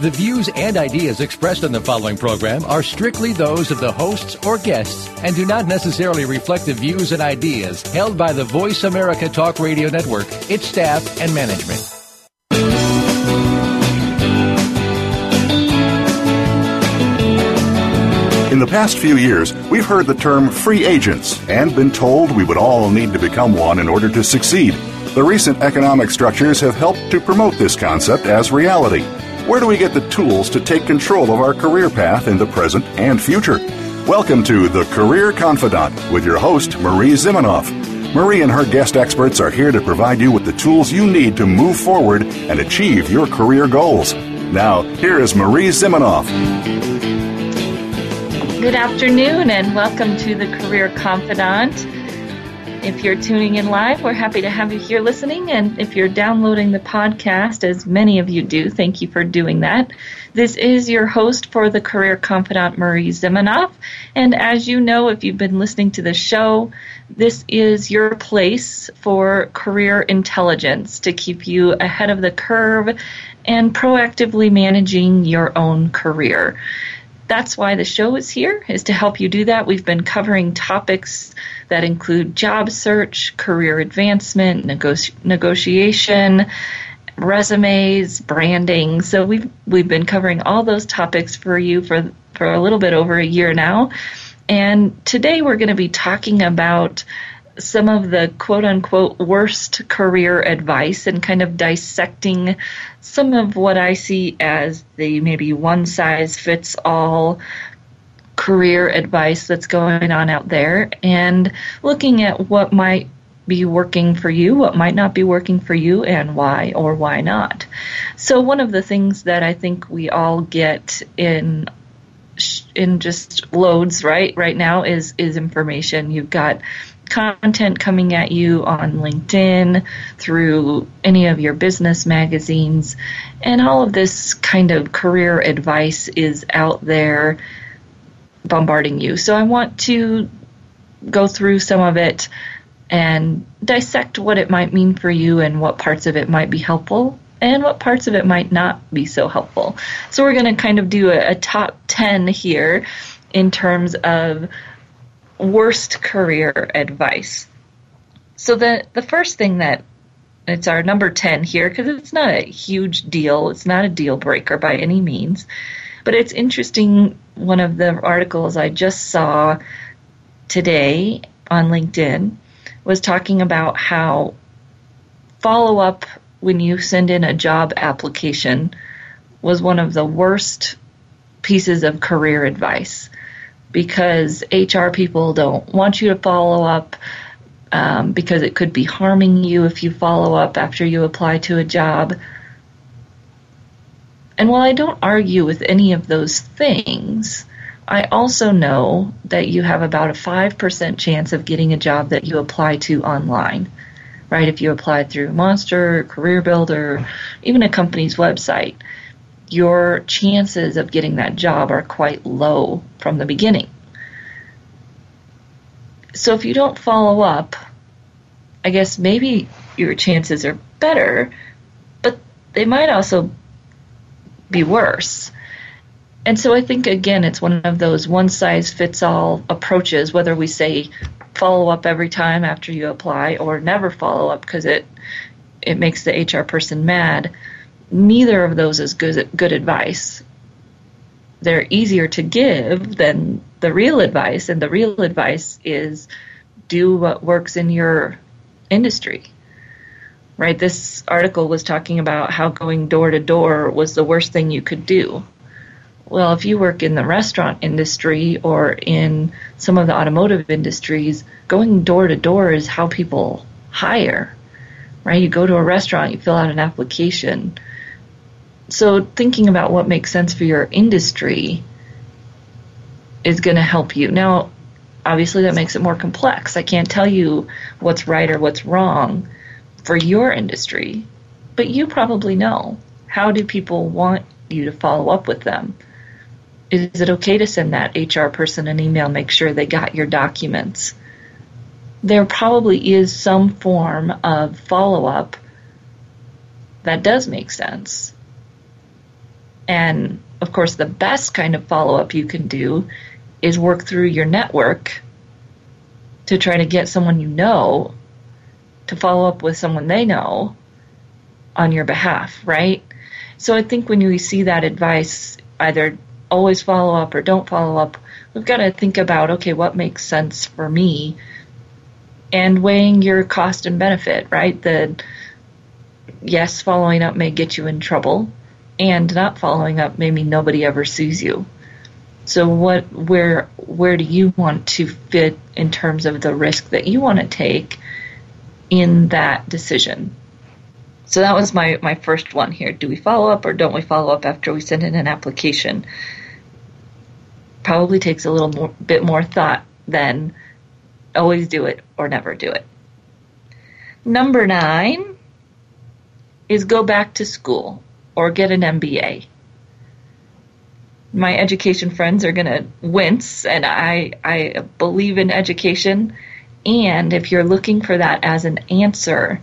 The views and ideas expressed on the following program are strictly those of the hosts or guests and do not necessarily reflect the views and ideas held by the Voice America Talk Radio Network, its staff, and management. In the past few years, we've heard the term free agents and been told we would all need to become one in order to succeed. The recent economic structures have helped to promote this concept as reality. Where do we get the tools to take control of our career path in the present and future? Welcome to The Career Confidante with your host, Marie Zimenoff. Marie and her guest experts are here to provide you with the tools you need to move forward and achieve your career goals. Now, here is Marie Zimenoff. Good afternoon and welcome to The Career Confidante. If you're tuning in live, we're happy to have you here listening. And if you're downloading the podcast, as many of you do, thank you for doing that. This is your host for the Career Confidante, Marie Zimenoff. And as you know, if you've been listening to the show, this is your place for career intelligence to keep you ahead of the curve and proactively managing your own career that's why the show is here is to help you do that we've been covering topics that include job search career advancement negotiation resumes branding. So we've we've been covering all those topics for you for for a little bit over a year now. And today we're going to be talking about some of the quote unquote worst career advice and kind of dissecting some of what I see as the maybe one size fits all career advice that's going on out there and looking at what might be working for you, what might not be working for you, and why or why not. So, one of the things that I think we all get in in just loads right right now is is information. You've got content coming at you on LinkedIn, through any of your business magazines, and all of this kind of career advice is out there bombarding you. So I want to go through some of it and dissect what it might mean for you and what parts of it might be helpful and what parts of it might not be so helpful. So we're going to kind of do a, a top 10 here in terms of worst career advice. So the the first thing that it's our number 10 here because it's not a huge deal. It's not a deal breaker by any means. But it's interesting one of the articles I just saw today on LinkedIn was talking about how follow up when you send in a job application was one of the worst pieces of career advice because HR people don't want you to follow up um, because it could be harming you if you follow up after you apply to a job. And while I don't argue with any of those things, I also know that you have about a 5% chance of getting a job that you apply to online. Right? If you apply through Monster, Career Builder, even a company's website your chances of getting that job are quite low from the beginning. So if you don't follow up, I guess maybe your chances are better, but they might also be worse. And so I think again it's one of those one size fits all approaches whether we say follow up every time after you apply or never follow up because it it makes the HR person mad neither of those is good, good advice. They're easier to give than the real advice, and the real advice is do what works in your industry. Right? This article was talking about how going door to door was the worst thing you could do. Well, if you work in the restaurant industry or in some of the automotive industries, going door to door is how people hire. Right? You go to a restaurant, you fill out an application so thinking about what makes sense for your industry is going to help you. Now, obviously that makes it more complex. I can't tell you what's right or what's wrong. For your industry, but you probably know. How do people want you to follow up with them? Is it okay to send that HR person an email, make sure they got your documents? There probably is some form of follow up that does make sense. And of course, the best kind of follow up you can do is work through your network to try to get someone you know to follow up with someone they know on your behalf, right? So I think when we see that advice, either always follow up or don't follow up, we've got to think about okay, what makes sense for me and weighing your cost and benefit, right? The yes, following up may get you in trouble, and not following up may mean nobody ever sees you. So what where where do you want to fit in terms of the risk that you want to take in that decision? So that was my, my first one here. Do we follow up or don't we follow up after we send in an application? Probably takes a little more, bit more thought than always do it or never do it. Number nine is go back to school or get an MBA. My education friends are going to wince, and I, I believe in education. And if you're looking for that as an answer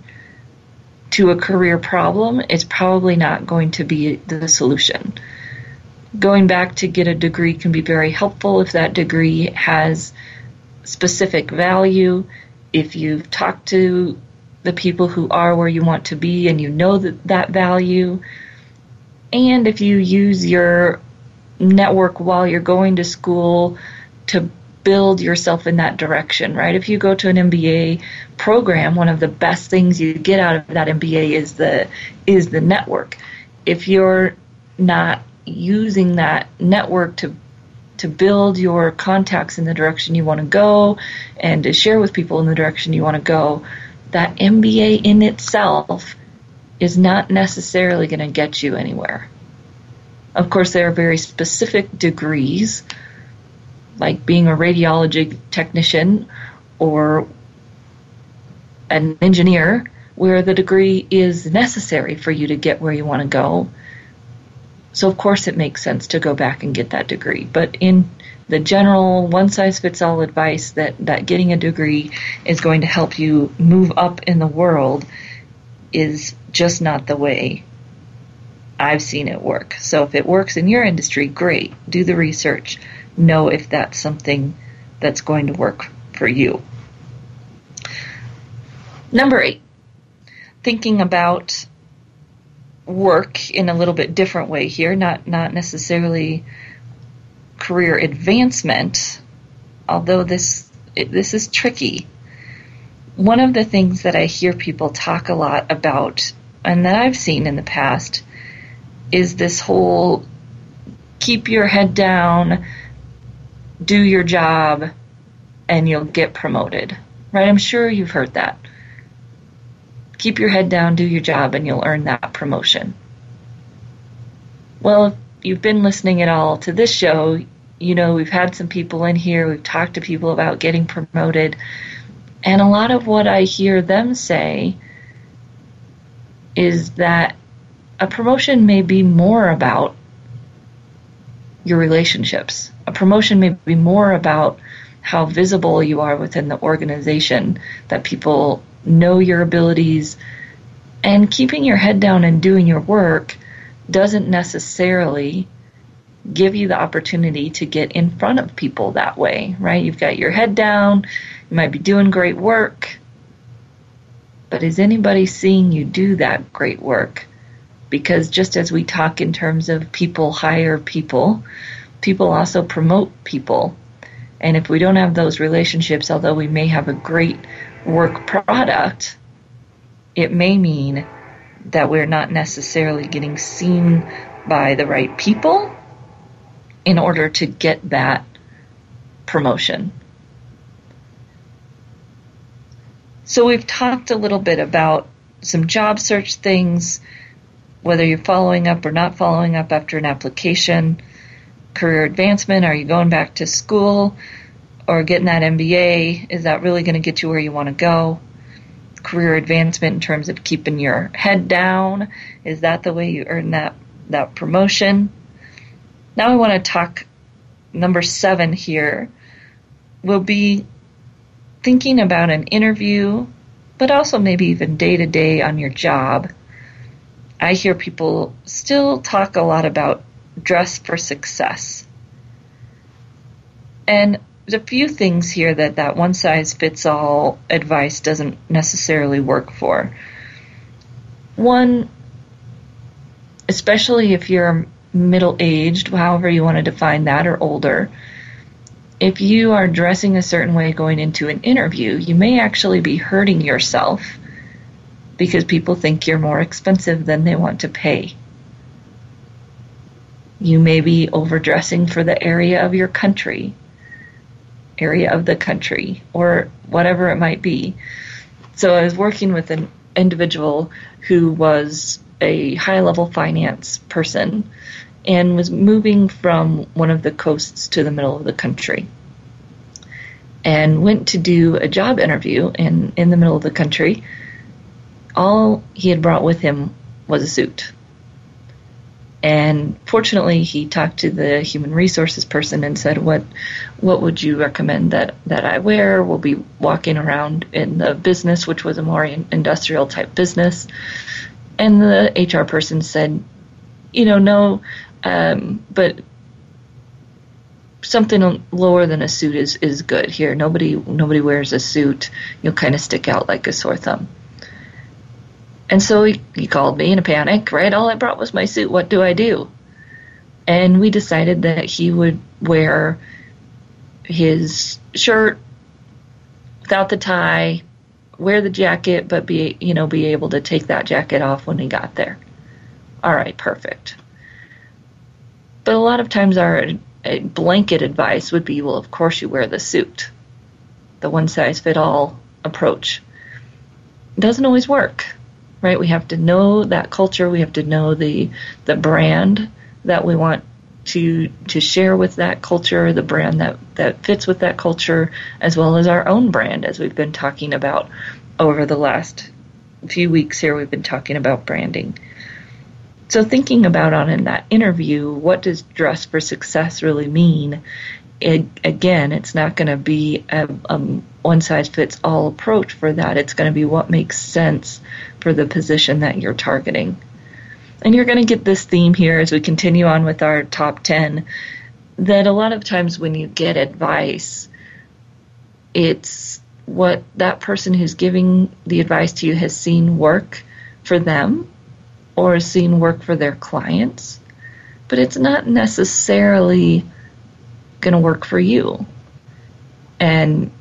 to a career problem, it's probably not going to be the solution. Going back to get a degree can be very helpful if that degree has specific value, if you've talked to the people who are where you want to be and you know that, that value, and if you use your network while you're going to school to build yourself in that direction, right? If you go to an MBA program, one of the best things you get out of that MBA is the is the network. If you're not using that network to to build your contacts in the direction you want to go and to share with people in the direction you want to go, that MBA in itself is not necessarily going to get you anywhere. Of course, there are very specific degrees, like being a radiology technician or an engineer, where the degree is necessary for you to get where you want to go. So, of course, it makes sense to go back and get that degree. But in the general one size fits all advice that, that getting a degree is going to help you move up in the world is just not the way I've seen it work. So if it works in your industry, great. Do the research. Know if that's something that's going to work for you. Number eight, thinking about work in a little bit different way here, not not necessarily career advancement, although this this is tricky. One of the things that I hear people talk a lot about and that I've seen in the past is this whole keep your head down, do your job, and you'll get promoted. Right? I'm sure you've heard that keep your head down, do your job, and you'll earn that promotion. Well, if you've been listening at all to this show, you know we've had some people in here, we've talked to people about getting promoted, and a lot of what I hear them say is that a promotion may be more about your relationships. A promotion may be more about how visible you are within the organization, that people know your abilities, and keeping your head down and doing your work doesn't necessarily give you the opportunity to get in front of people that way, right? You've got your head down, you might be doing great work, but is anybody seeing you do that great work? Because just as we talk in terms of people hire people, people also promote people. And if we don't have those relationships, although we may have a great work product, it may mean that we're not necessarily getting seen by the right people in order to get that promotion. So we've talked a little bit about some job search things, whether you're following up or not following up after an application, career advancement, are you going back to school? or getting that MBA, is that really going to get you where you want to go? career advancement in terms of keeping your head down? Is that the way you earn that, that promotion? Now I want to talk number seven here will be thinking about an interview, but also maybe even day to day on your job. I hear people still talk a lot about dress for success. And there's a few things here that that one size fits all advice doesn't necessarily work for. One, especially if you're middle aged, however you want to define that, or older, if you are dressing a certain way going into an interview, you may actually be hurting yourself because people think you're more expensive than they want to pay. You may be overdressing for the area of your country, area of the country, or whatever it might be. So I was working with an individual who was a high level finance person and was moving from one of the coasts to the middle of the country. And went to do a job interview in, in the middle of the country. All he had brought with him was a suit. And fortunately, he talked to the human resources person and said, "What, what would you recommend that that I wear? We'll be walking around in the business, which was a more industrial type business." And the HR person said, "You know, no, um, but something lower than a suit is is good here. Nobody nobody wears a suit. You'll kind of stick out like a sore thumb." And so he, he called me in a panic, right? All I brought was my suit. What do I do? And we decided that he would wear his shirt without the tie, wear the jacket, but be, you know, be able to take that jacket off when he got there. All right, perfect. But a lot of times our blanket advice would be, well, of course you wear the suit. The one size fit all approach. Doesn't always work right? We have to know that culture. We have to know the the brand that we want to to share with that culture, the brand that that fits with that culture, as well as our own brand, as we've been talking about over the last few weeks here. We've been talking about branding. So thinking about on in that interview, what does dress for success really mean? It, again, it's not going to be a, a one size fits all approach for that. It's going to be what makes sense for the position that you're targeting. And you're going to get this theme here as we continue on with our top 10 that a lot of times when you get advice, it's what that person who's giving the advice to you has seen work for them or has seen work for their clients, but it's not necessarily going to work for you. And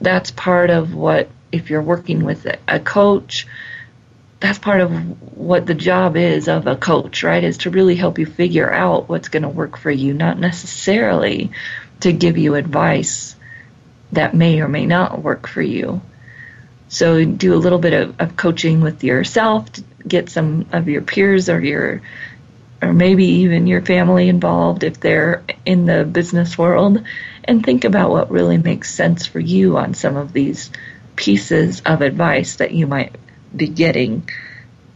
that's part of what, if you're working with a coach that's part of what the job is of a coach, right? Is to really help you figure out what's going to work for you, not necessarily to give you advice that may or may not work for you. So do a little bit of, of coaching with yourself to get some of your peers or your or maybe even your family involved if they're in the business world and think about what really makes sense for you on some of these pieces of advice that you might be getting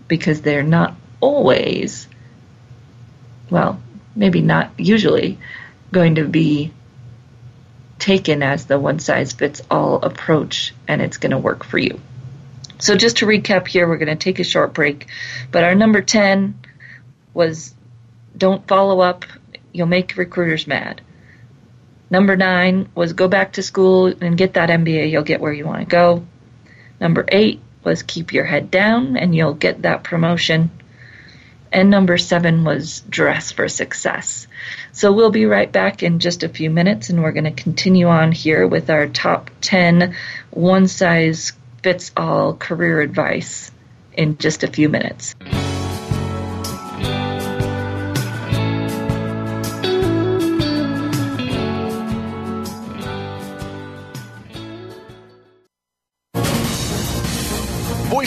because they're not always, well, maybe not usually, going to be taken as the one size fits all approach and it's going to work for you. So, just to recap here, we're going to take a short break. But our number 10 was don't follow up, you'll make recruiters mad. Number nine was go back to school and get that MBA, you'll get where you want to go. Number eight was keep your head down and you'll get that promotion. And number seven was dress for success. So we'll be right back in just a few minutes and we're going to continue on here with our top 10 one size fits all career advice in just a few minutes.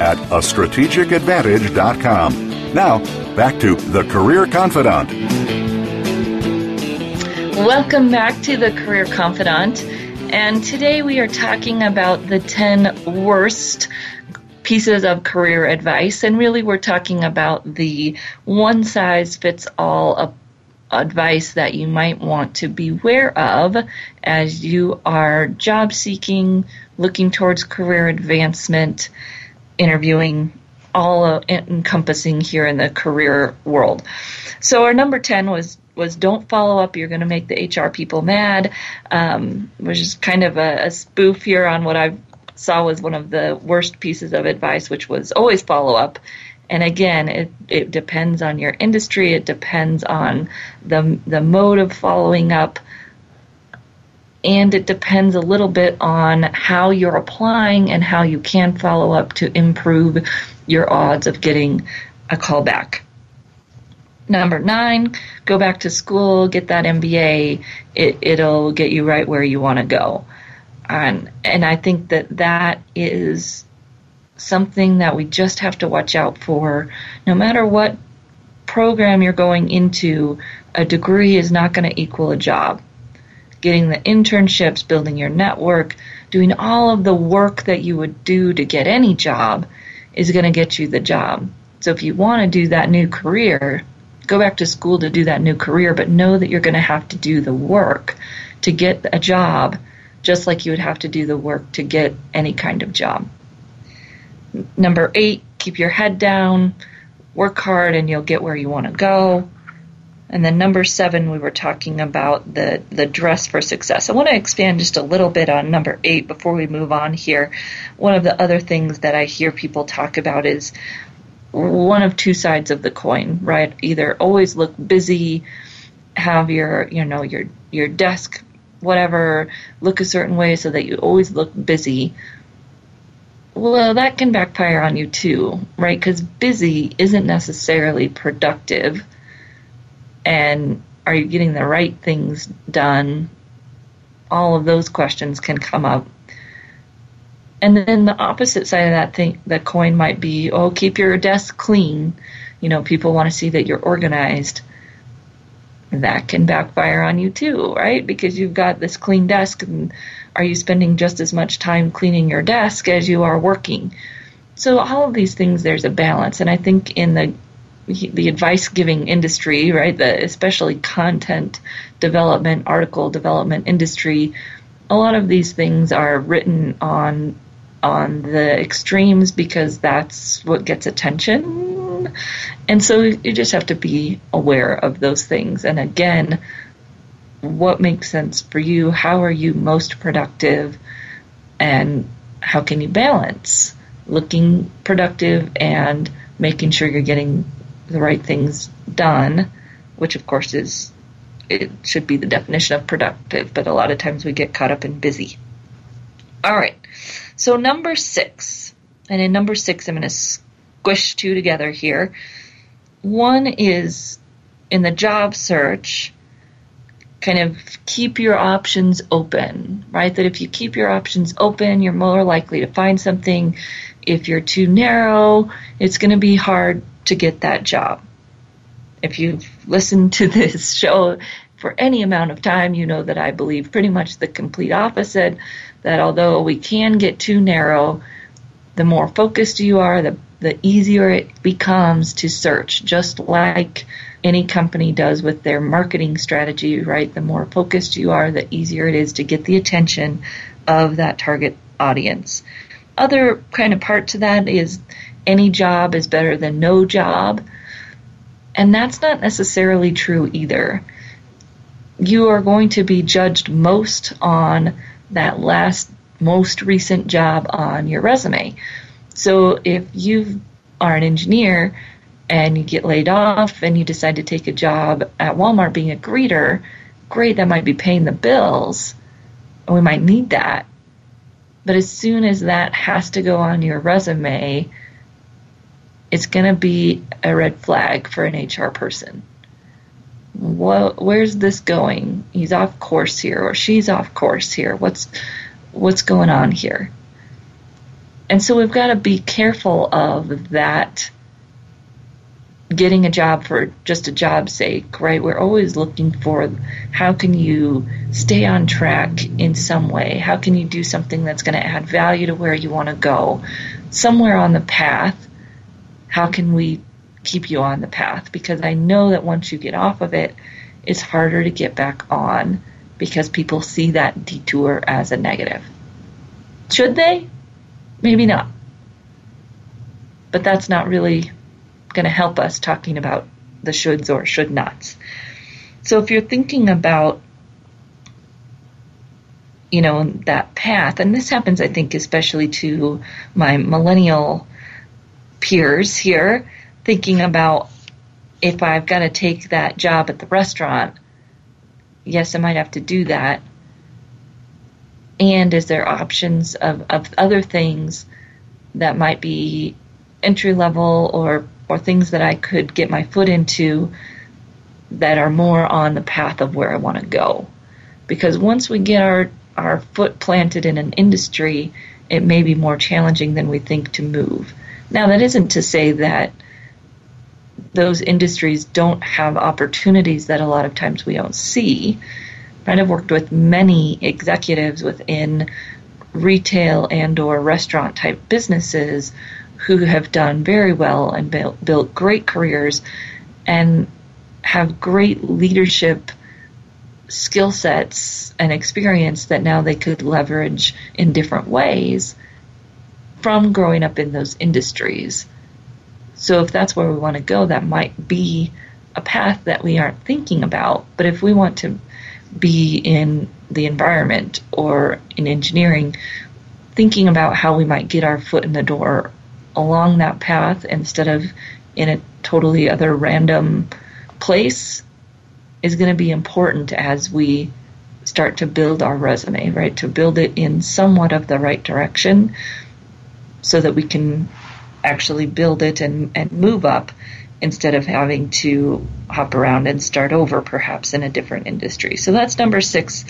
at a strategic strategicadvantage.com. Now, back to The Career Confidante. Welcome back to the Career Confidante. And today we are talking about the 10 worst pieces of career advice. And really, we're talking about the one size fits all advice that you might want to beware of as you are job seeking, looking towards career advancement, interviewing, all encompassing here in the career world. So our number 10 was was don't follow up. You're going to make the HR people mad, um, which is kind of a, a spoof here on what I saw was one of the worst pieces of advice, which was always follow up. And again, it, it depends on your industry. It depends on the the mode of following up, and it depends a little bit on how you're applying and how you can follow up to improve your odds of getting a call back. Number nine, go back to school, get that MBA. It, it'll get you right where you want to go. And, and I think that that is something that we just have to watch out for. No matter what program you're going into, a degree is not going to equal a job. Getting the internships, building your network, doing all of the work that you would do to get any job is going to get you the job. So if you want to do that new career, go back to school to do that new career, but know that you're going to have to do the work to get a job, just like you would have to do the work to get any kind of job. Number eight, keep your head down, work hard, and you'll get where you want to go. And then number seven, we were talking about the, the dress for success. I want to expand just a little bit on number eight before we move on here. One of the other things that I hear people talk about is one of two sides of the coin, right? Either always look busy, have your, you know, your your desk whatever look a certain way so that you always look busy. Well, that can backfire on you too, right? Cuz busy isn't necessarily productive. And are you getting the right things done? All of those questions can come up and then the opposite side of that thing, that coin might be, oh, keep your desk clean. You know, people want to see that you're organized. That can backfire on you too, right? Because you've got this clean desk, and are you spending just as much time cleaning your desk as you are working? So all of these things, there's a balance, and I think in the the advice giving industry, right, the especially content development, article development industry, a lot of these things are written on on the extremes because that's what gets attention. And so you just have to be aware of those things. And again, what makes sense for you? How are you most productive? And how can you balance looking productive and making sure you're getting the right things done, which of course is it should be the definition of productive, but a lot of times we get caught up in busy. All right. So number six, And in number six, I'm going to squish two together here. One is in the job search, kind of keep your options open, right? That if you keep your options open, you're more likely to find something. If you're too narrow, it's going to be hard to get that job. If you've listened to this show for any amount of time, you know that I believe pretty much the complete opposite. That although we can get too narrow, the more focused you are, the the easier it becomes to search, just like any company does with their marketing strategy, right? The more focused you are, the easier it is to get the attention of that target audience. Other kind of part to that is any job is better than no job. And that's not necessarily true either. You are going to be judged most on that last, most recent job on your resume. So if you are an engineer and you get laid off and you decide to take a job at Walmart being a greeter, great, that might be paying the bills. And we might need that. But as soon as that has to go on your resume, it's going to be a red flag for an HR person. Where's this going? He's off course here, or she's off course here. What's what's going on here? And so we've got to be careful of that getting a job for just a job's sake, right? We're always looking for how can you stay on track in some way? How can you do something that's going to add value to where you want to go? Somewhere on the path, how can we keep you on the path? Because I know that once you get off of it, it's harder to get back on because people see that detour as a negative. Should they? Maybe not. But that's not really going to help us talking about the shoulds or should nots. So if you're thinking about you know that path and this happens I think especially to my millennial peers here thinking about if I've got to take that job at the restaurant yes I might have to do that and is there options of, of other things that might be entry level or or things that I could get my foot into that are more on the path of where I want to go. Because once we get our, our foot planted in an industry, it may be more challenging than we think to move. Now, that isn't to say that those industries don't have opportunities that a lot of times we don't see. Right? I've worked with many executives within retail and or restaurant type businesses who have done very well and built, built great careers and have great leadership skill sets and experience that now they could leverage in different ways from growing up in those industries. So if that's where we want to go, that might be a path that we aren't thinking about. But if we want to be in the environment or in engineering, thinking about how we might get our foot in the door along that path instead of in a totally other random place is going to be important as we start to build our resume, right? To build it in somewhat of the right direction so that we can actually build it and, and move up instead of having to hop around and start over perhaps in a different industry. So that's number six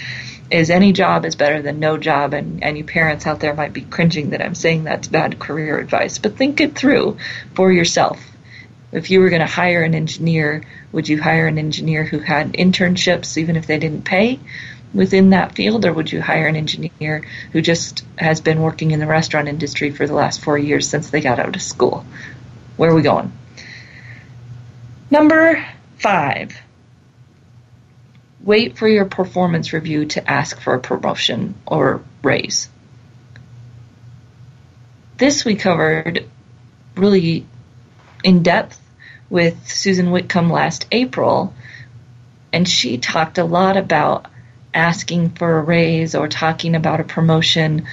is any job is better than no job and, and you parents out there might be cringing that I'm saying that's bad career advice, but think it through for yourself. If you were going to hire an engineer, would you hire an engineer who had internships even if they didn't pay within that field or would you hire an engineer who just has been working in the restaurant industry for the last 4 years since they got out of school? Where are we going? Number 5 wait for your performance review to ask for a promotion or raise. This we covered really in depth with Susan Whitcomb last April, and she talked a lot about asking for a raise or talking about a promotion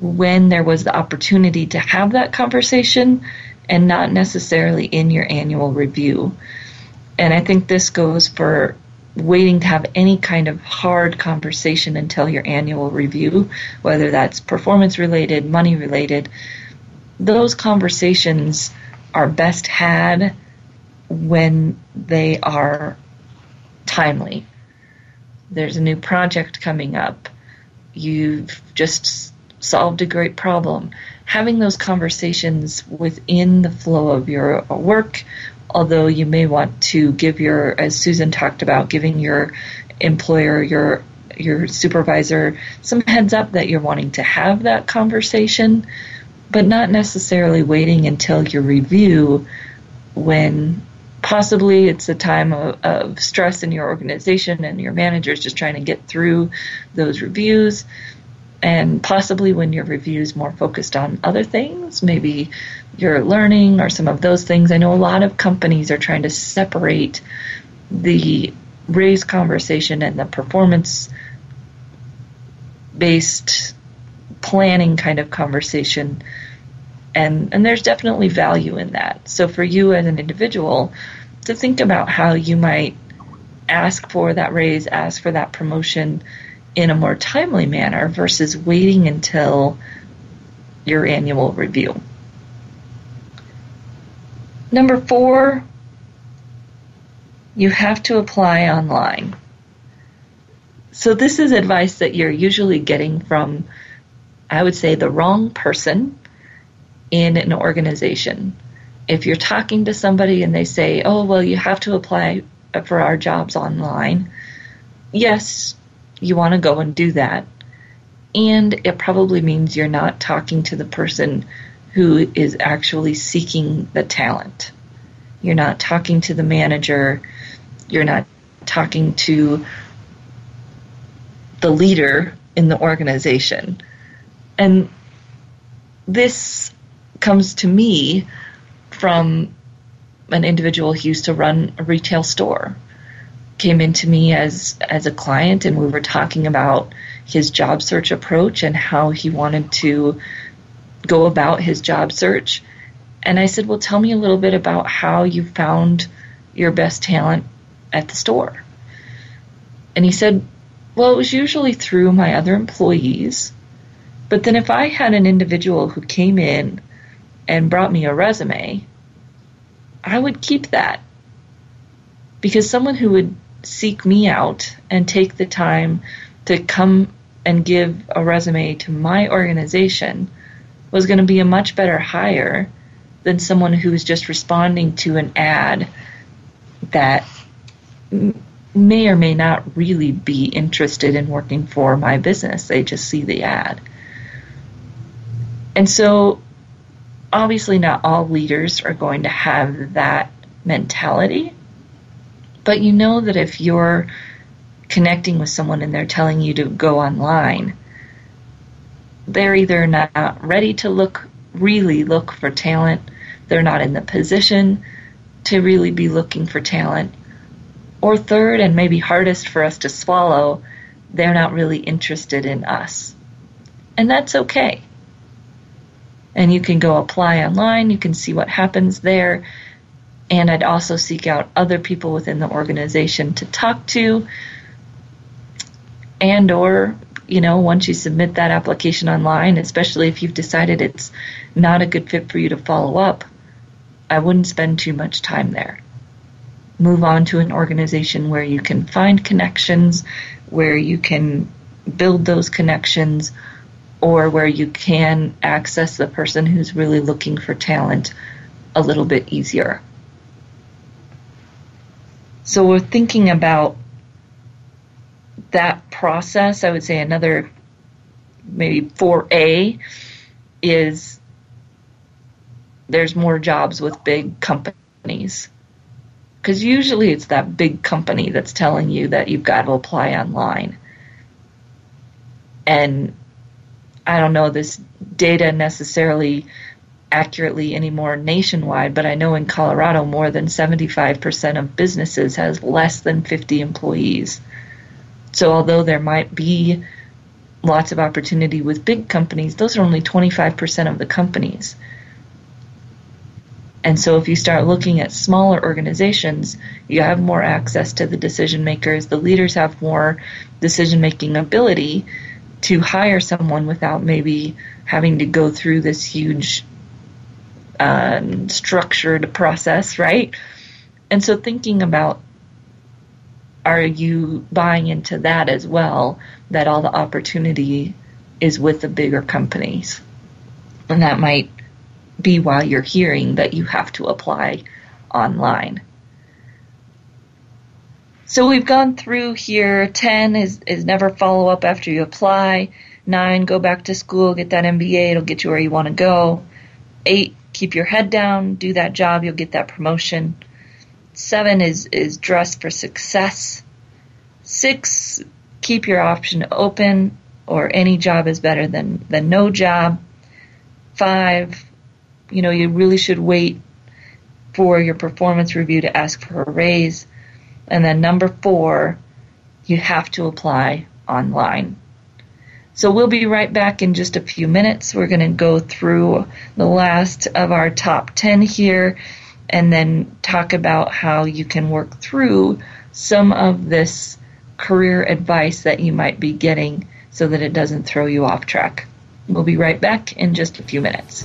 when there was the opportunity to have that conversation and not necessarily in your annual review and I think this goes for waiting to have any kind of hard conversation until your annual review, whether that's performance related, money related, those conversations are best had when they are timely. There's a new project coming up. You've just solved a great problem. Having those conversations within the flow of your uh, work, although you may want to give your, as Susan talked about, giving your employer, your your supervisor some heads up that you're wanting to have that conversation, but not necessarily waiting until your review when possibly it's a time of, of stress in your organization and your manager is just trying to get through those reviews and possibly when your review is more focused on other things, maybe your learning or some of those things. I know a lot of companies are trying to separate the raise conversation and the performance based planning kind of conversation and and there's definitely value in that. So for you as an individual to think about how you might ask for that raise, ask for that promotion in a more timely manner versus waiting until your annual review. Number four, you have to apply online. So, this is advice that you're usually getting from, I would say, the wrong person in an organization. If you're talking to somebody and they say, oh, well, you have to apply for our jobs online, yes, you want to go and do that. And it probably means you're not talking to the person who is actually seeking the talent. You're not talking to the manager. You're not talking to the leader in the organization. And this comes to me from an individual who used to run a retail store came into me as as a client and we were talking about his job search approach and how he wanted to go about his job search and I said, "Well, tell me a little bit about how you found your best talent at the store." And he said, "Well, it was usually through my other employees, but then if I had an individual who came in and brought me a resume, I would keep that because someone who would seek me out and take the time to come and give a resume to my organization was going to be a much better hire than someone who's just responding to an ad that may or may not really be interested in working for my business. They just see the ad. And so, obviously, not all leaders are going to have that mentality. But you know that if you're connecting with someone and they're telling you to go online, they're either not ready to look, really look for talent, they're not in the position to really be looking for talent, or third, and maybe hardest for us to swallow, they're not really interested in us. And that's okay. And you can go apply online, you can see what happens there. And I'd also seek out other people within the organization to talk to. And or you know once you submit that application online especially if you've decided it's not a good fit for you to follow up I wouldn't spend too much time there. Move on to an organization where you can find connections where you can build those connections or where you can access the person who's really looking for talent a little bit easier. So we're thinking about that process. I would say another maybe 4A is there's more jobs with big companies. Because usually it's that big company that's telling you that you've got to apply online. And I don't know this data necessarily accurately anymore nationwide, but I know in Colorado more than 75% of businesses has less than 50 employees. So although there might be lots of opportunity with big companies, those are only 25% of the companies. And so if you start looking at smaller organizations, you have more access to the decision makers. The leaders have more decision making ability to hire someone without maybe having to go through this huge um, structured process, right? And so thinking about are you buying into that as well, that all the opportunity is with the bigger companies? And that might be why you're hearing that you have to apply online. So we've gone through here. 10 is, is never follow up after you apply. 9, go back to school, get that MBA, it'll get you where you want to go. 8, keep your head down, do that job, you'll get that promotion. 7 is, is dress for success. 6, keep your option open, or any job is better than, than no job. 5, you know, you really should wait for your performance review to ask for a raise. And then number four, you have to apply online. So we'll be right back in just a few minutes. We're going to go through the last of our top 10 here and then talk about how you can work through some of this career advice that you might be getting so that it doesn't throw you off track. We'll be right back in just a few minutes.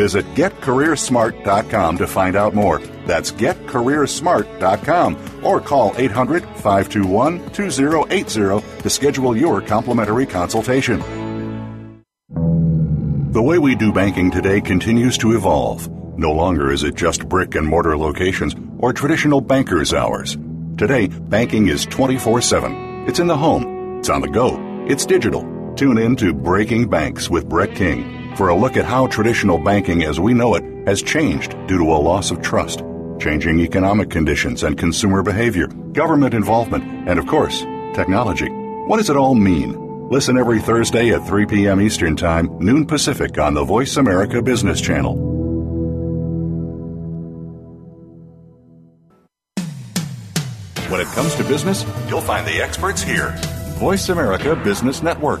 Visit getcareersmart.com to find out more. That's getcareersmart.com or call 800 521 2080 to schedule your complimentary consultation. The way we do banking today continues to evolve. No longer is it just brick and mortar locations or traditional banker's hours. Today, banking is 24 7. It's in the home, it's on the go, it's digital. Tune in to Breaking Banks with Brett King for a look at how traditional banking as we know it has changed due to a loss of trust, changing economic conditions and consumer behavior, government involvement, and of course, technology. What does it all mean? Listen every Thursday at 3 p.m. Eastern Time, noon Pacific on the Voice America Business Channel. When it comes to business, you'll find the experts here. Voice America Business Network.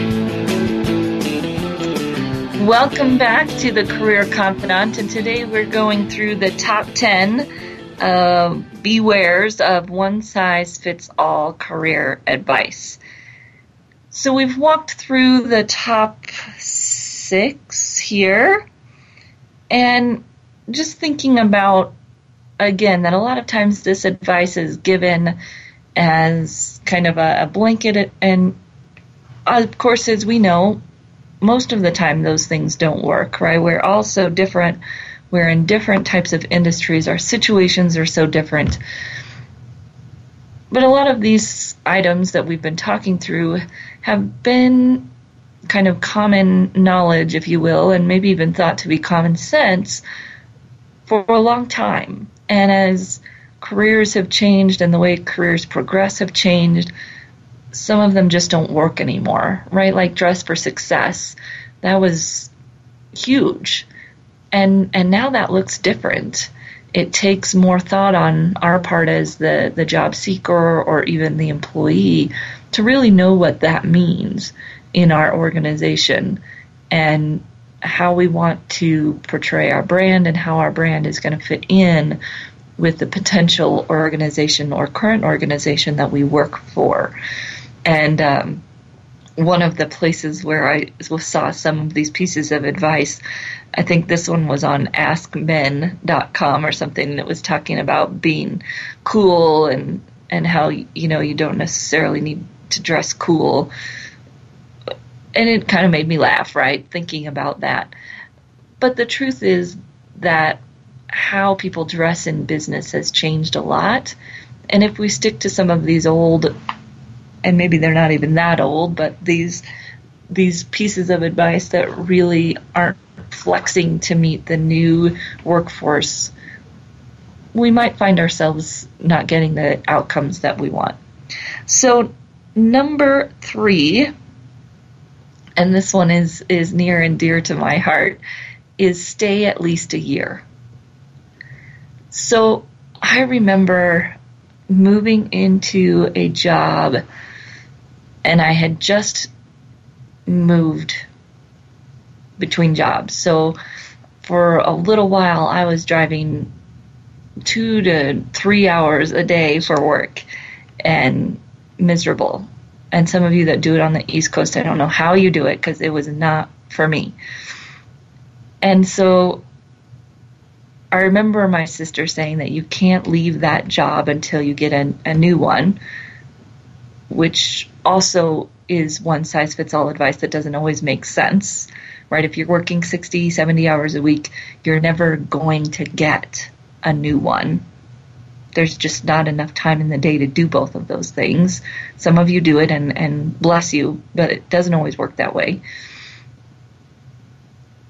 Welcome back to the Career Confidante, and today we're going through the top 10 uh, bewares of one size fits all career advice. So we've walked through the top six here, and just thinking about again that a lot of times this advice is given as kind of a, a blanket, and of course, as we know, most of the time those things don't work, right? We're all so different. We're in different types of industries. Our situations are so different. But a lot of these items that we've been talking through have been kind of common knowledge, if you will, and maybe even thought to be common sense for a long time. And as careers have changed and the way careers progress have changed, some of them just don't work anymore, right? Like Dress for Success, that was huge. And and now that looks different. It takes more thought on our part as the, the job seeker or even the employee to really know what that means in our organization and how we want to portray our brand and how our brand is going to fit in with the potential organization or current organization that we work for. And um, one of the places where I saw some of these pieces of advice, I think this one was on askmen.com or something, it was talking about being cool and, and how, you know, you don't necessarily need to dress cool. And it kind of made me laugh, right, thinking about that. But the truth is that how people dress in business has changed a lot. And if we stick to some of these old, and maybe they're not even that old, but these these pieces of advice that really aren't flexing to meet the new workforce, we might find ourselves not getting the outcomes that we want. So, number three, and this one is is near and dear to my heart, is stay at least a year. So I remember moving into a job and I had just moved between jobs. So for a little while, I was driving two to three hours a day for work and miserable. And some of you that do it on the East Coast, I don't know how you do it because it was not for me. And so I remember my sister saying that you can't leave that job until you get a, a new one, which also is one size fits all advice that doesn't always make sense, right? If you're working 60, 70 hours a week, you're never going to get a new one. There's just not enough time in the day to do both of those things. Some of you do it and, and bless you, but it doesn't always work that way.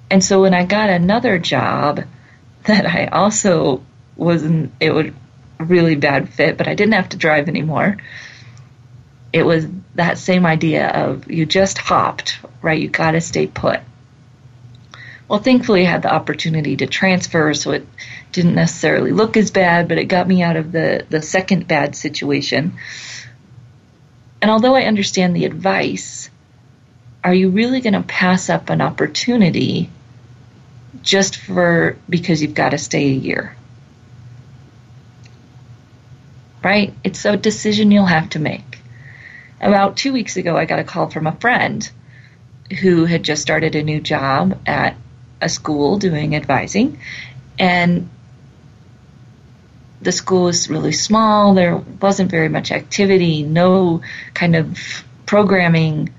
And so when I got another job, that I also wasn't, it was really bad fit, but I didn't have to drive anymore. It was that same idea of you just hopped, right? You got to stay put. Well, thankfully, I had the opportunity to transfer, so it didn't necessarily look as bad, but it got me out of the, the second bad situation. And although I understand the advice, are you really going to pass up an opportunity just for because you've got to stay a year. Right? It's a decision you'll have to make. About two weeks ago, I got a call from a friend who had just started a new job at a school doing advising. And the school was really small. There wasn't very much activity, no kind of programming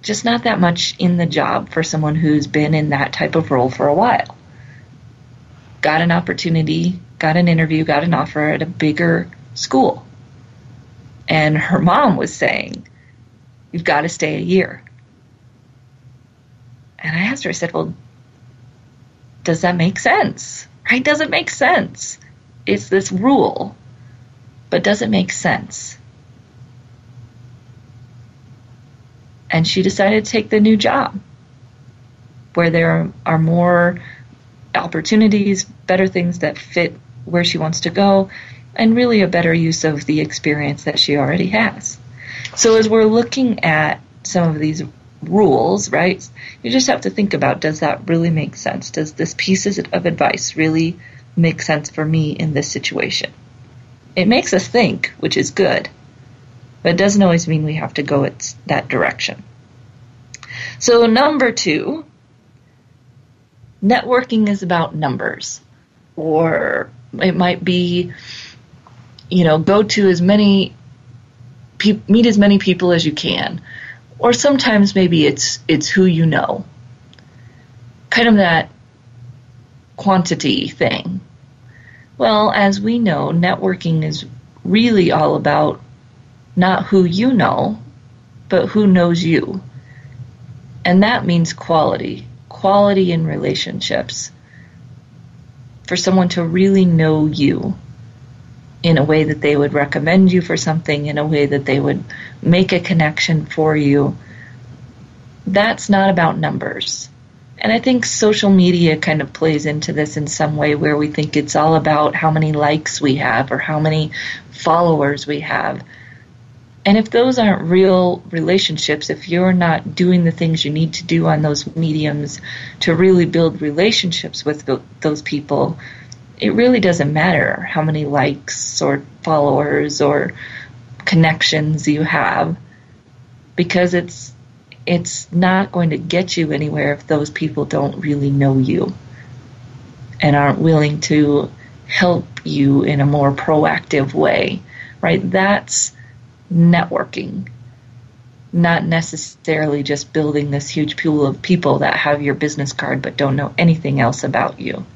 just not that much in the job for someone who's been in that type of role for a while. Got an opportunity, got an interview, got an offer at a bigger school. And her mom was saying, You've got to stay a year. And I asked her, I said, Well, does that make sense? Right? Does it make sense? It's this rule, but does it make sense? and she decided to take the new job where there are more opportunities, better things that fit where she wants to go, and really a better use of the experience that she already has. So as we're looking at some of these rules, right, you just have to think about does that really make sense? Does this piece of advice really make sense for me in this situation? It makes us think, which is good. But it doesn't always mean we have to go that direction. So, number two, networking is about numbers. Or it might be, you know, go to as many, pe- meet as many people as you can. Or sometimes maybe it's it's who you know. Kind of that quantity thing. Well, as we know, networking is really all about not who you know, but who knows you. And that means quality, quality in relationships. For someone to really know you in a way that they would recommend you for something, in a way that they would make a connection for you. That's not about numbers. And I think social media kind of plays into this in some way where we think it's all about how many likes we have or how many followers we have. And if those aren't real relationships, if you're not doing the things you need to do on those mediums to really build relationships with those people, it really doesn't matter how many likes or followers or connections you have because it's it's not going to get you anywhere if those people don't really know you and aren't willing to help you in a more proactive way, right? That's networking, not necessarily just building this huge pool of people that have your business card but don't know anything else about you.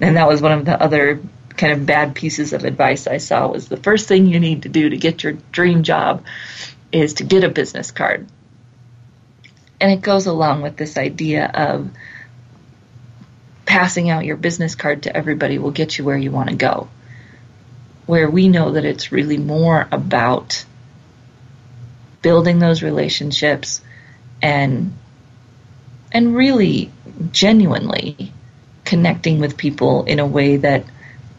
And that was one of the other kind of bad pieces of advice I saw was the first thing you need to do to get your dream job is to get a business card. And it goes along with this idea of passing out your business card to everybody will get you where you want to go. Where we know that it's really more about building those relationships and and really genuinely connecting with people in a way that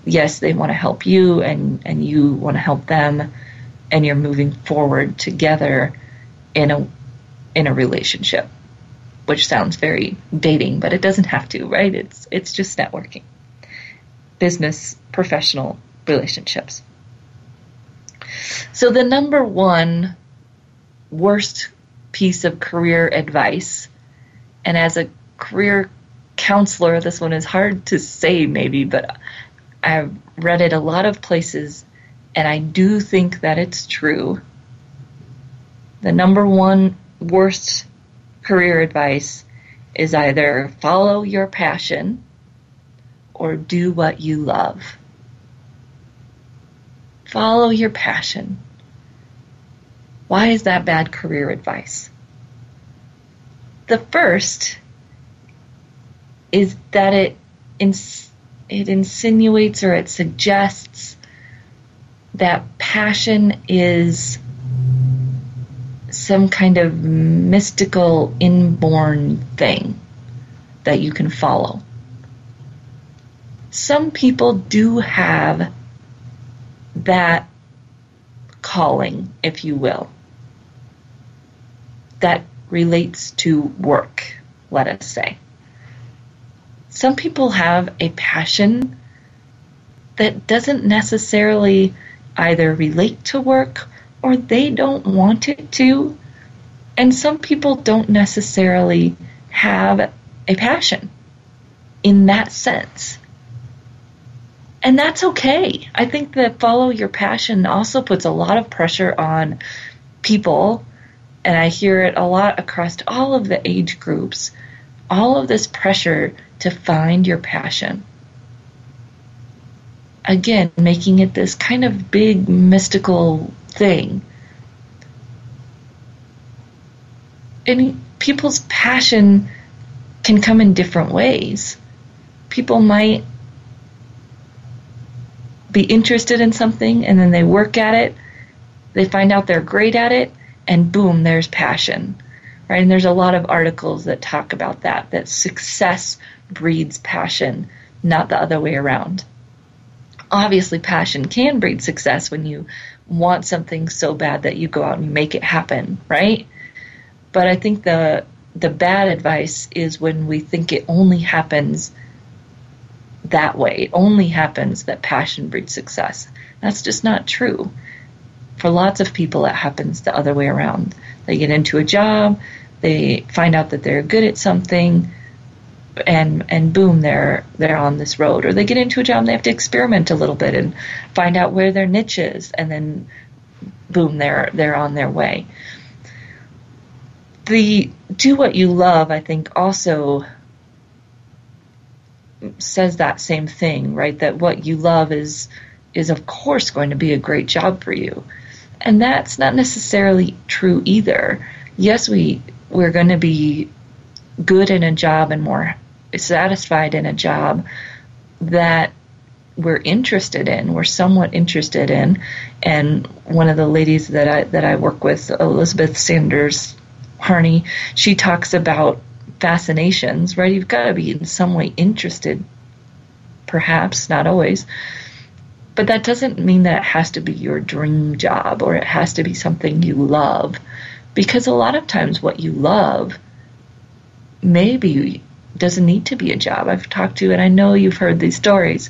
yes they want to help you and and you want to help them and you're moving forward together in a in a relationship which sounds very dating but it doesn't have to right? It's it's just networking. Business professional relationships. So the number one worst piece of career advice and as a career counselor this one is hard to say maybe but I've read it a lot of places and I do think that it's true. The number one worst career advice is either follow your passion or do what you love. Follow your passion. Why is that bad career advice? The first is that it it insinuates or it suggests that passion is some kind of mystical inborn thing that you can follow. Some people do have that calling, if you will, that relates to work, let us say. Some people have a passion that doesn't necessarily either relate to work or they don't want it to. And some people don't necessarily have a passion in that sense. And that's okay. I think that follow your passion also puts a lot of pressure on people, and I hear it a lot across all of the age groups. All of this pressure to find your passion again, making it this kind of big mystical thing. And people's passion can come in different ways. People might be interested in something and then they work at it, they find out they're great at it, and boom, there's passion. Right? And there's a lot of articles that talk about that, that success breeds passion, not the other way around obviously passion can breed success when you want something so bad that you go out and make it happen, right? But I think the the bad advice is when we think it only happens that way. It only happens that passion breeds success. That's just not true. For lots of people, it happens the other way around. They get into a job, they find out that they're good at something, and and boom they're they're on this road. Or they get into a job and they have to experiment a little bit and find out where their niche is and then boom they're they're on their way. The do what you love i think also says that same thing right? That what you love is is of course going to be a great job for you. And that's not necessarily true either. Yes we we're going to be good in a job and more satisfied in a job that we're interested in, we're somewhat interested in. And one of the ladies that I that I work with, Elizabeth Sanders Harney, she talks about fascinations, right? You've got to be in some way interested, perhaps, not always. But that doesn't mean that it has to be your dream job or it has to be something you love. Because a lot of times what you love maybe doesn't need to be a job. I've talked to, and I know you've heard these stories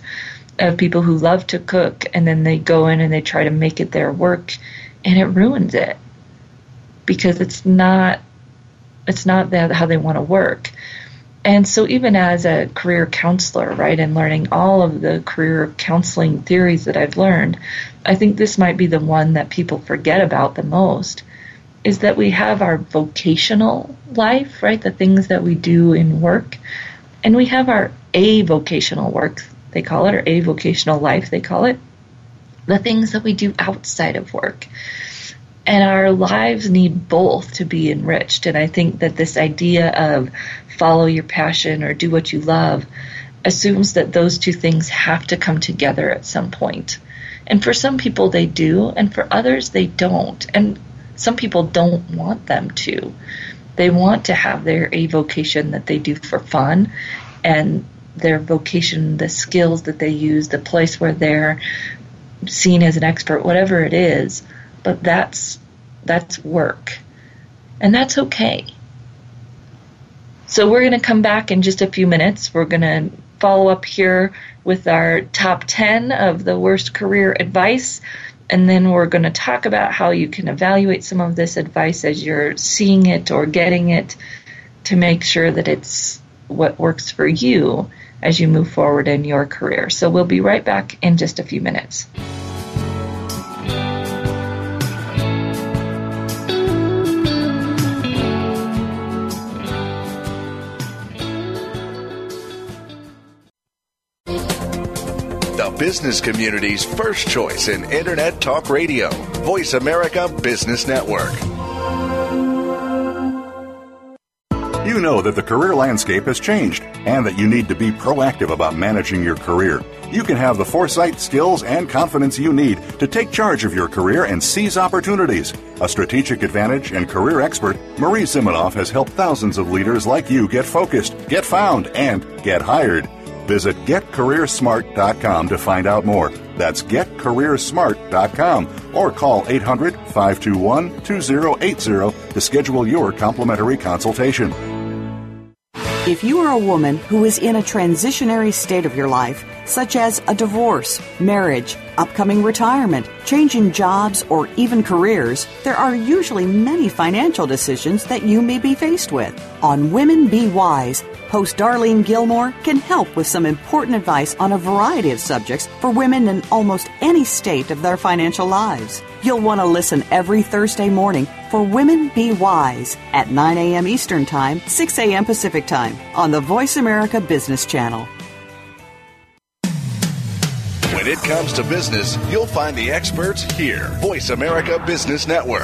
of people who love to cook and then they go in and they try to make it their work and it ruins it because it's not it's not that how they want to work. And so even as a career counselor, right, and learning all of the career counseling theories that I've learned, I think this might be the one that people forget about the most is that we have our vocational life, right? The things that we do in work, and we have our avocational work, they call it, or avocational life, they call it, the things that we do outside of work. And our lives need both to be enriched. And I think that this idea of follow your passion or do what you love assumes that those two things have to come together at some point. And for some people, they do, and for others, they don't. And some people don't want them to. They want to have their avocation that they do for fun and their vocation, the skills that they use, the place where they're seen as an expert, whatever it is, but that's that's work. And that's okay. So we're going to come back in just a few minutes. We're going to follow up here with our top 10 of the worst career advice and then we're going to talk about how you can evaluate some of this advice as you're seeing it or getting it to make sure that it's what works for you as you move forward in your career. So we'll be right back in just a few minutes. Business community's first choice in Internet Talk Radio, Voice America Business Network. You know that the career landscape has changed and that you need to be proactive about managing your career. You can have the foresight, skills, and confidence you need to take charge of your career and seize opportunities. A strategic advantage and career expert, Marie Zimenoff has helped thousands of leaders like you get focused, get found, and get hired. Visit getcareersmart.com to find out more. That's getcareersmart.com or call 800 521 2080 to schedule your complimentary consultation. If you are a woman who is in a transitionary state of your life, such as a divorce, marriage, upcoming retirement, changing jobs, or even careers, there are usually many financial decisions that you may be faced with. On Women Be Wise, host Darlene Gilmore can help with some important advice on a variety of subjects for women in almost any state of their financial lives. You'll want to listen every Thursday morning for Women Be Wise at 9 a.m. Eastern Time, 6 a.m. Pacific Time on the Voice America Business Channel. When it comes to business, you'll find the experts here. Voice America Business Network.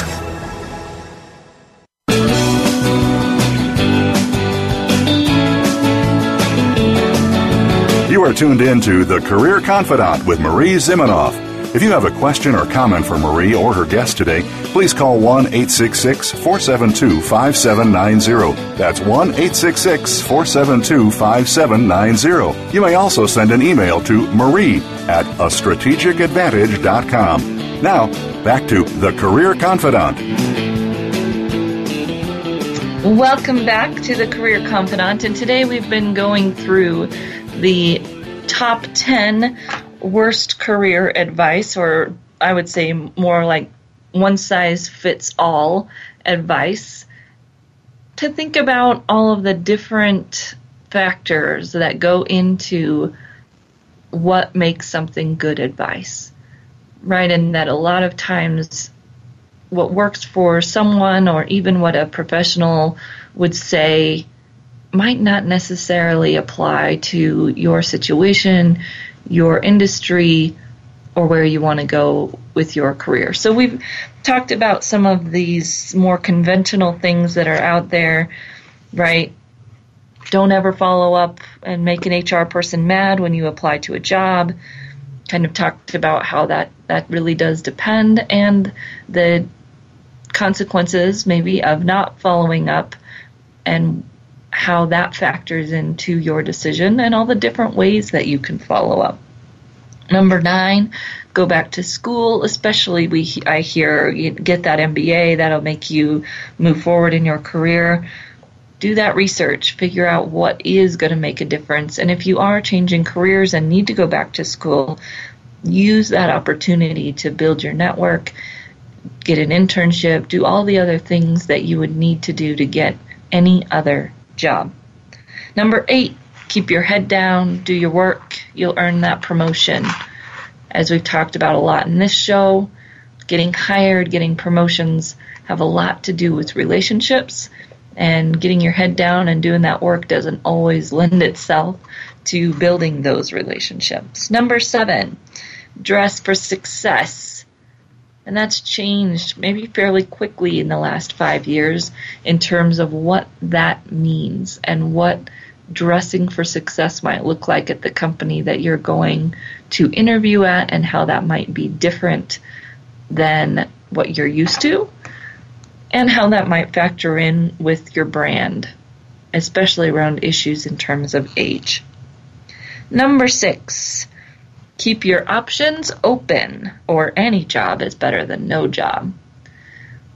You are tuned in to The Career Confidante with Marie Zimenoff. If you have a question or comment for Marie or her guest today, please call 1 866 472 5790. That's 1 866 472 5790. You may also send an email to marie at a strategic strategicadvantage.com. Now, back to The Career Confidante. Welcome back to the Career Confidante, and today we've been going through the top 10 worst career advice, or I would say more like one size fits all advice, to think about all of the different factors that go into what makes something good advice, right? And that a lot of times what works for someone or even what a professional would say might not necessarily apply to your situation, your industry, or where you want to go with your career. So we've talked about some of these more conventional things that are out there, right? Don't ever follow up and make an HR person mad when you apply to a job. Kind of talked about how that, that really does depend and the consequences maybe of not following up and how that factors into your decision and all the different ways that you can follow up. Number nine, go back to school, especially we I hear get that MBA that'll make you move forward in your career. do that research, figure out what is going to make a difference. And if you are changing careers and need to go back to school, use that opportunity to build your network, get an internship, do all the other things that you would need to do to get any other job. Number eight, keep your head down, do your work, you'll earn that promotion. As we've talked about a lot in this show, getting hired, getting promotions have a lot to do with relationships and getting your head down and doing that work doesn't always lend itself to building those relationships. Number seven, dress for success. And that's changed maybe fairly quickly in the last five years in terms of what that means and what dressing for success might look like at the company that you're going to interview at and how that might be different than what you're used to and how that might factor in with your brand, especially around issues in terms of age. Number six, keep your options open, or any job is better than no job.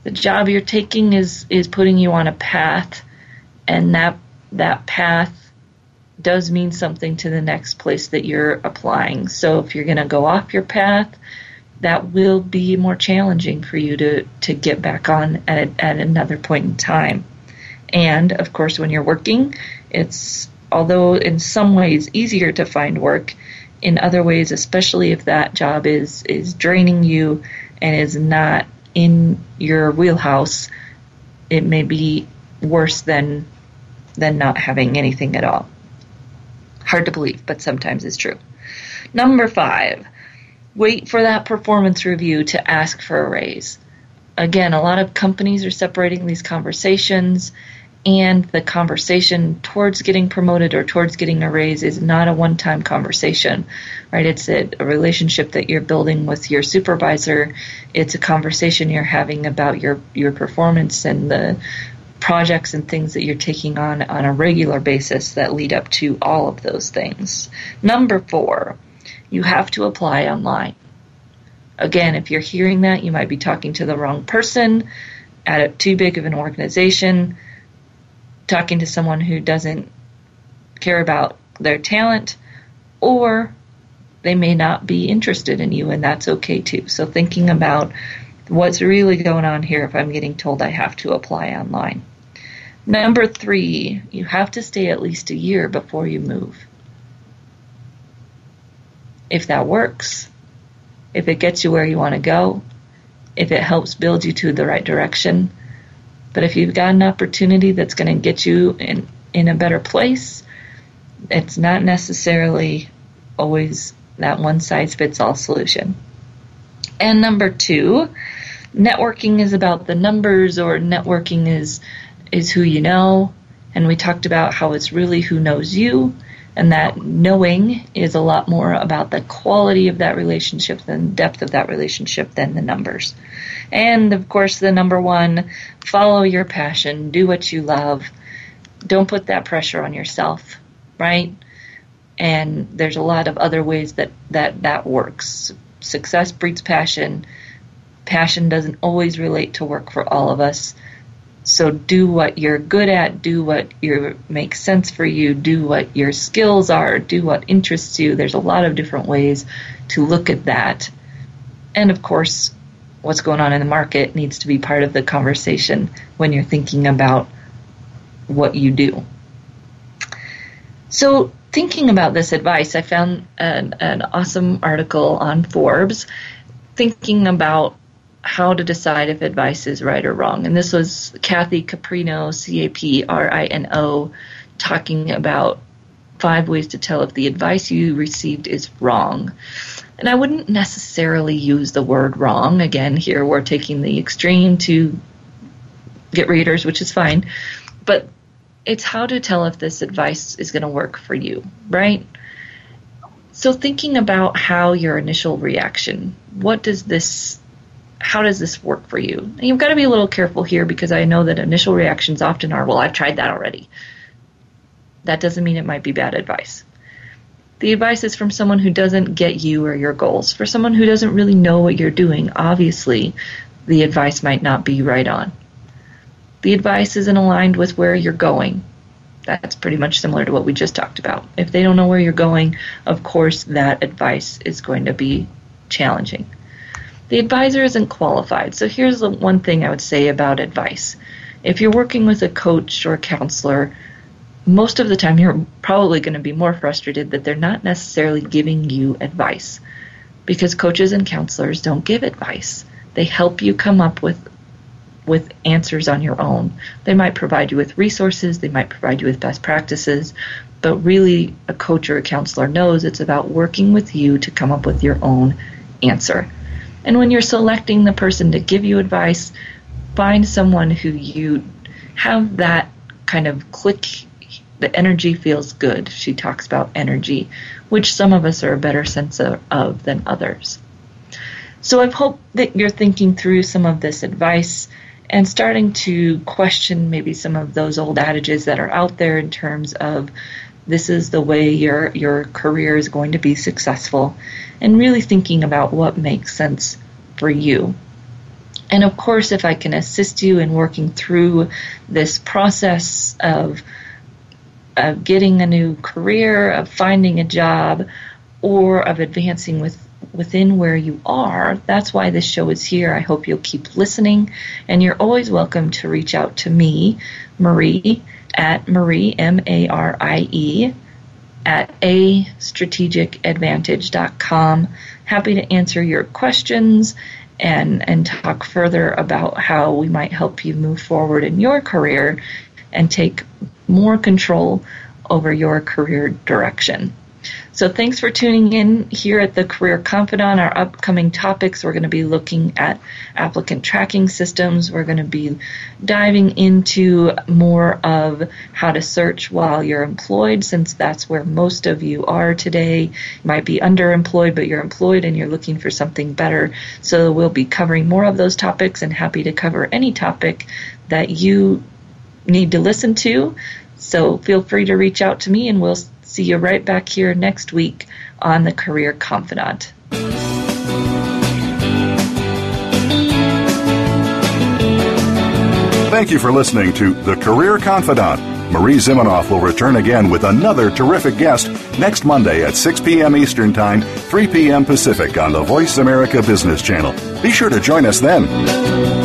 The job you're taking is, is putting you on a path, and that, that path does mean something to the next place that you're applying. So if you're going to go off your path, that will be more challenging for you to, to get back on at, at another point in time. And of course, when you're working, it's although in some ways easier to find work, in other ways, especially if that job is is draining you and is not in your wheelhouse, it may be worse than than not having anything at all. Hard to believe, but sometimes it's true. Number five, wait for that performance review to ask for a raise. Again, a lot of companies are separating these conversations, and the conversation towards getting promoted or towards getting a raise is not a one time conversation, right? It's a, a, relationship that you're building with your supervisor. It's a conversation you're having about your, your performance and the projects and things that you're taking on on a regular basis that lead up to all of those things. Number four, you have to apply online. Again, if you're hearing that, you might be talking to the wrong person at a, too big of an organization, talking to someone who doesn't care about their talent, or they may not be interested in you, and that's okay too. So, thinking about what's really going on here if I'm getting told I have to apply online. Number three, you have to stay at least a year before you move if that works, if it gets you where you want to go, if it helps build you to the right direction. But if you've got an opportunity that's going to get you in, in a better place, it's not necessarily always that one size fits all solution. And number two, networking is about the numbers or networking is is who you know. And we talked about how it's really who knows you and that knowing is a lot more about the quality of that relationship than depth of that relationship than the numbers. And of course, the number one, follow your passion, do what you love. Don't put that pressure on yourself, right? And there's a lot of other ways that that, that works. Success breeds passion. Passion doesn't always relate to work for all of us. So do what you're good at, do what your makes sense for you, do what your skills are, do what interests you. There's a lot of different ways to look at that. And of course, what's going on in the market needs to be part of the conversation when you're thinking about what you do. So, thinking about this advice, I found an, an awesome article on Forbes thinking about how to decide if advice is right or wrong. And this was Kathy Caprino, C A P R I N O, talking about five ways to tell if the advice you received is wrong. And I wouldn't necessarily use the word wrong. Again, here we're taking the extreme to get readers, which is fine. But it's how to tell if this advice is going to work for you, right? So, thinking about how your initial reaction, what does this how does this work for you? And you've got to be a little careful here because I know that initial reactions often are, well, I've tried that already. That doesn't mean it might be bad advice. The advice is from someone who doesn't get you or your goals. For someone who doesn't really know what you're doing, obviously the advice might not be right on. the advice isn't aligned with where you're going. That's pretty much similar to what we just talked about. If they don't know where you're going, of course, that advice is going to be challenging. The advisor isn't qualified. So here's the one thing I would say about advice. If you're working with a coach or a counselor, most of the time you're probably going to be more frustrated that they're not necessarily giving you advice because coaches and counselors don't give advice. They help you come up with with answers on your own. They might provide you with resources, they might provide you with best practices, but really a coach or a counselor knows it's about working with you to come up with your own answer. And when you're selecting the person to give you advice, find someone who you have that kind of click the energy feels good. She talks about energy, which some of us are a better sense of, than others. So I hope that you're thinking through some of this advice and starting to question maybe some of those old adages that are out there in terms of this is the way your your career is going to be successful and really thinking about what makes sense for you. And of course, if I can assist you in working through this process of of getting a new career, of finding a job, or of advancing with within where you are. That's why this show is here. I hope you'll keep listening, and you're always welcome to reach out to me, Marie, at Marie M A R I E at a strategicadvantage.com. Happy to answer your questions and and talk further about how we might help you move forward in your career and take more control over your career direction. So thanks for tuning in here at the Career Confidante. Our upcoming topics, we're going to be looking at applicant tracking systems. We're going to be diving into more of how to search while you're employed, since that's where most of you are today. You might be underemployed, but you're employed and you're looking for something better. So we'll be covering more of those topics and happy to cover any topic that you need to listen to. So feel free to reach out to me and we'll see you right back here next week on the Career Confidante. Thank you for listening to The Career Confidante. Marie Zimenoff will return again with another terrific guest next Monday at 6 p.m. Eastern Time, 3 p.m. Pacific on the Voice America Business Channel. Be sure to join us then.